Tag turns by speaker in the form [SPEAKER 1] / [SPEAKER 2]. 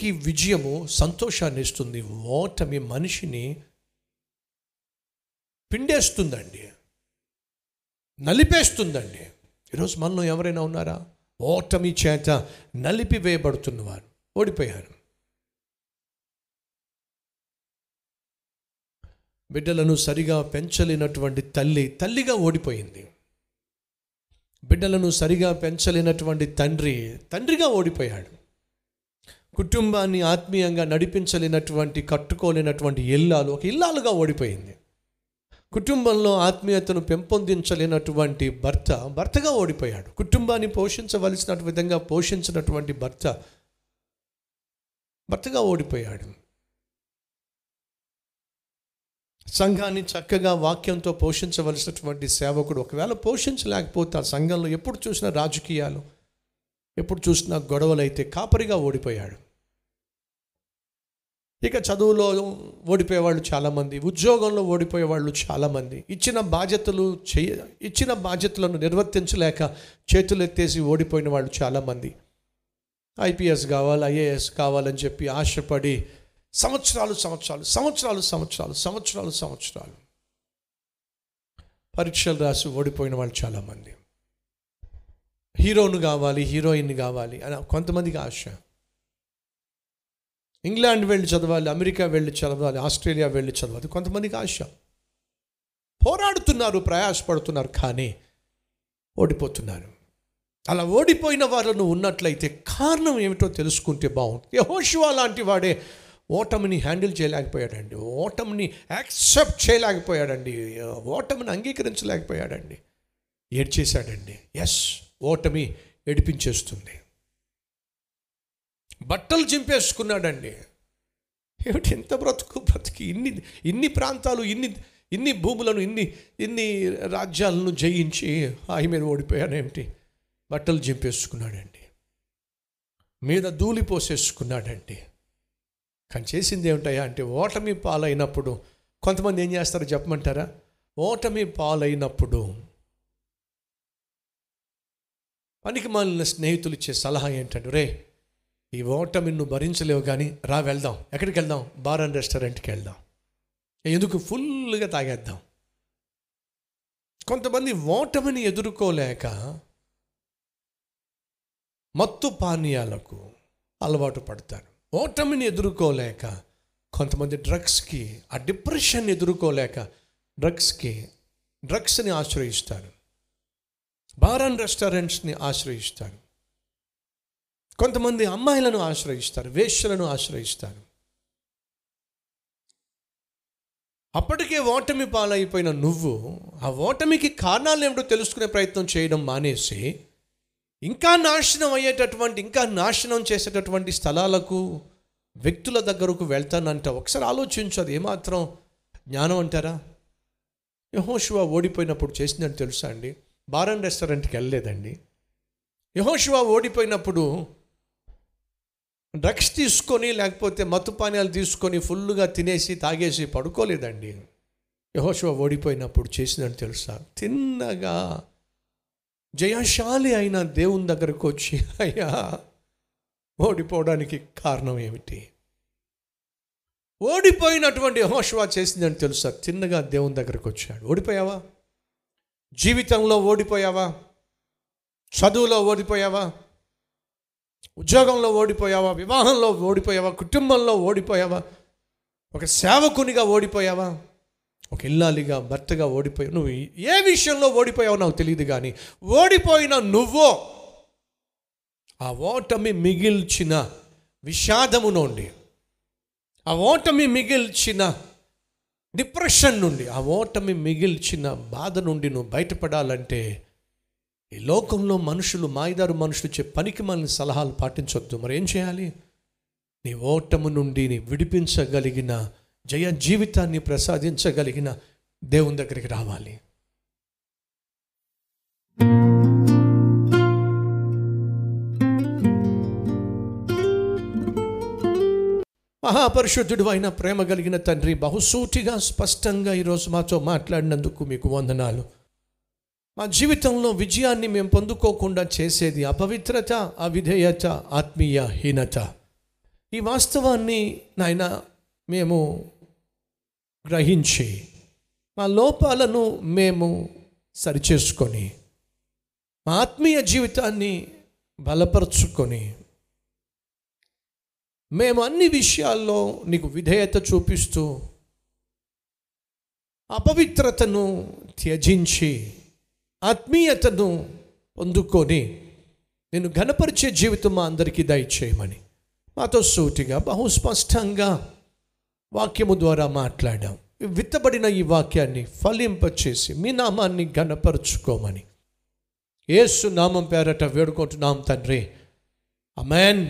[SPEAKER 1] ఎప్పటికీ విజయము సంతోషాన్ని ఇస్తుంది. ఓటమి మనిషిని పిండేస్తుందండి. నలిపేస్తుందండి. ఈరోజు మనలో ఎవరైనా ఉన్నారా? ఓటమి చేత నలిపివేయబడుతున్నవారు ఓడిపోయారు. బిడ్డలను సరిగా పెంచలేనటువంటి తల్లి తల్లిగా ఓడిపోయింది. బిడ్డలను సరిగా పెంచలేనటువంటి తండ్రి తండ్రిగా ఓడిపోయాడు. కుటుంబాన్ని ఆత్మీయంగా నడిపించలేనటువంటి కట్టుకోలేనటువంటి ఇల్లాలు ఒక ఇల్లాలుగా ఓడిపోయింది. కుటుంబంలో ఆత్మీయతను పెంపొందించలేనటువంటి భర్త భర్తగా ఓడిపోయాడు. కుటుంబాన్ని పోషించవలసిన విధంగా పోషించినటువంటి భర్త భర్తగా ఓడిపోయాడు. సంఘాన్ని చక్కగా వాక్యంతో పోషించవలసినటువంటి సేవకుడు ఒకవేళ పోషించలేకపోతే ఆ సంఘంలో ఎప్పుడు చూసినా రాజకీయాలు ఎప్పుడు చూసినా గొడవలైతే కాపరిగా ఓడిపోయాడు. ఇక చదువులో ఓడిపోయేవాళ్ళు చాలామంది ఉద్యోగంలో ఓడిపోయేవాళ్ళు చాలామంది. ఇచ్చిన బాధ్యతలు చేయ ఇచ్చిన బాధ్యతలను నిర్వర్తించలేక చేతులు ఎత్తేసి ఓడిపోయిన వాళ్ళు చాలామంది. ఐపీఎస్ కావాలి ఐఏఎస్ కావాలని చెప్పి ఆశపడి సంవత్సరాలు సంవత్సరాలు సంవత్సరాలు సంవత్సరాలు సంవత్సరాలు సంవత్సరాలు పరీక్షలు రాసి ఓడిపోయిన వాళ్ళు చాలామంది. హీరోను కావాలి హీరోయిన్ కావాలి అని కొంతమందికి ఆశ. ఇంగ్లాండ్ వెళ్ళి చదవాలి అమెరికా వెళ్ళి చదవాలి ఆస్ట్రేలియా వెళ్ళి చదవాలి. కొంతమందికి ఆశ. పోరాడుతున్నారు ప్రయాసపడుతున్నారు కానీ ఓడిపోతున్నారు. అలా ఓడిపోయిన వాళ్ళను ఉన్నట్లయితే కారణం ఏమిటో తెలుసుకుంటే బాగుంటుంది. యహోషువా లాంటి వాడే ఓటమిని హ్యాండిల్ చేయలేకపోయాడండి. ఓటమిని యాక్సెప్ట్ చేయలేకపోయాడండి. ఓటమిని అంగీకరించలేకపోయాడండి. ఏడ్చేశాడండి. ఎస్ ఓటమి ఏడిపించేస్తుంది. బట్టలు చింపేసుకున్నాడండి. ఏమిటి ఎంత బ్రతుకు బ్రతికి ఇన్ని ఇన్ని ప్రాంతాలు ఇన్ని ఇన్ని భూములను ఇన్ని ఇన్ని రాజ్యాలను జయించి ఆయన మీద ఓడిపోయానేమిటి? బట్టలు చింపేసుకున్నాడండి. మీద ధూళి పోసేసుకున్నాడండి. కానీ చేసింది ఏమిటయా అంటే ఓటమి పాలైనప్పుడు కొంతమంది ఏం చేస్తారో చెప్పమంటారా? ఓటమి పాలైనప్పుడు పనికి మాలిన స్నేహితులు ఇచ్చే సలహా ఏంటంటే రే ఈ ఓటమి నువ్వు భరించలేవు కానీ రా వెళ్దాం. ఎక్కడికి వెళ్దాం? బార్ అండ్ రెస్టారెంట్కి వెళ్దాం. ఎందుకు? ఫుల్గా తాగేద్దాం. కొంతమంది ఓటమిని ఎదుర్కోలేక మత్తు పానీయాలకు అలవాటు పడతారు. ఓటమిని ఎదుర్కోలేక కొంతమంది డ్రగ్స్కి ఆ డిప్రెషన్ ఎదుర్కోలేక డ్రగ్స్కి డ్రగ్స్ని ఆశ్రయిస్తారు. Bar and రెస్టారెంట్స్ని ఆశ్రయిస్తారు. కొంతమంది అమ్మాయిలను ఆశ్రయిస్తారు వేష్యలను ఆశ్రయిస్తారు. అప్పటికే ఓటమి పాలైపోయిన నువ్వు ఆ ఓటమికి కారణాలు ఏమిటో తెలుసుకునే ప్రయత్నం చేయడం మానేసి ఇంకా నాశనం అయ్యేటటువంటి ఇంకా నాశనం చేసేటటువంటి స్థలాలకు వ్యక్తుల దగ్గరకు వెళ్తానంట. ఒకసారి ఆలోచించు అది ఏమాత్రం జ్ఞానం అంటారా? యహోశివ ఓడిపోయినప్పుడు చేసిందని తెలుసా అండి? బారన్ రెస్టారెంట్కి వెళ్ళలేదండి. యహోశివ ఓడిపోయినప్పుడు డ్రగ్స్ తీసుకొని లేకపోతే మత్తు పానీయాలు తీసుకొని ఫుల్గా తినేసి తాగేసి పడుకోలేదండి. యహోశివ ఓడిపోయినప్పుడు చేసిందని తెలుసా? తిన్నగా జయశాలి అయిన దేవుని దగ్గరకు వచ్చి అయ్యా ఓడిపోవడానికి కారణం ఏమిటి? ఓడిపోయినటువంటి యహోశివ చేసిందని తెలుసా? తిన్నగా దేవుని దగ్గరకు వచ్చాడు. ఓడిపోయావా? జీవితంలో ఓడిపోయావా? చదువులో ఓడిపోయావా? ఉద్యోగంలో ఓడిపోయావా? వివాహంలో ఓడిపోయావా? కుటుంబంలో ఓడిపోయావా? ఒక సేవకునిగా ఓడిపోయావా? ఒక ఇల్లాలిగా భర్తగా ఓడిపోయావు. నువ్వు ఏ విషయంలో ఓడిపోయావో నాకు తెలియదు కానీ ఓడిపోయిన నువ్వు ఆ ఓటమి మిగిల్చిన విషాదము నుండి ఆ ఓటమి మిగిల్చిన డిప్రెషన్ నుండి ఆ ఓటమి మిగిల్చిన బాధ నుండి నువ్వు బయటపడాలంటే ఈ లోకంలో మనుషులు మాయదారు మనుషులు చే పనికి మన సలహాలు పాటించొద్దు. మరి ఏం చేయాలి? నీ ఓటము నుండి నీ విడిపించగలిగిన జయ జీవితాన్ని ప్రసాదించగలిగిన దేవుని దగ్గరికి రావాలి. మహాపరిశుద్ధుడు అయిన ప్రేమ కలిగిన తండ్రి బహుసూటిగా స్పష్టంగా ఈరోజు మాతో మాట్లాడినందుకు మీకు వందనాలు. మా జీవితంలో విజయాన్ని మేము పొందుకోకుండా చేసేది అపవిత్రత అవిధేయత ఆత్మీయ హీనత. ఈ వాస్తవాన్ని నాయన మేము గ్రహించి మా లోపాలను మేము సరిచేసుకొని మా ఆత్మీయ జీవితాన్ని బలపరుచుకొని మేము అన్ని విషయాల్లో నీకు విధేయత చూపిస్తూ అపవిత్రతను త్యజించి ఆత్మీయతను పొందుకొని నేను ఘనపరిచే జీవితం మా అందరికీ దయచేయమని. మాతో సూటిగా బహు స్పష్టంగా వాక్యము ద్వారా మాట్లాడాం. విత్తబడిన ఈ వాక్యాన్ని ఫలింపచేసి మీ నామాన్ని ఘనపరుచుకోమని. ఏసు నామం పేరట వేడుకుంటున్నాం తండ్రి. అమెన్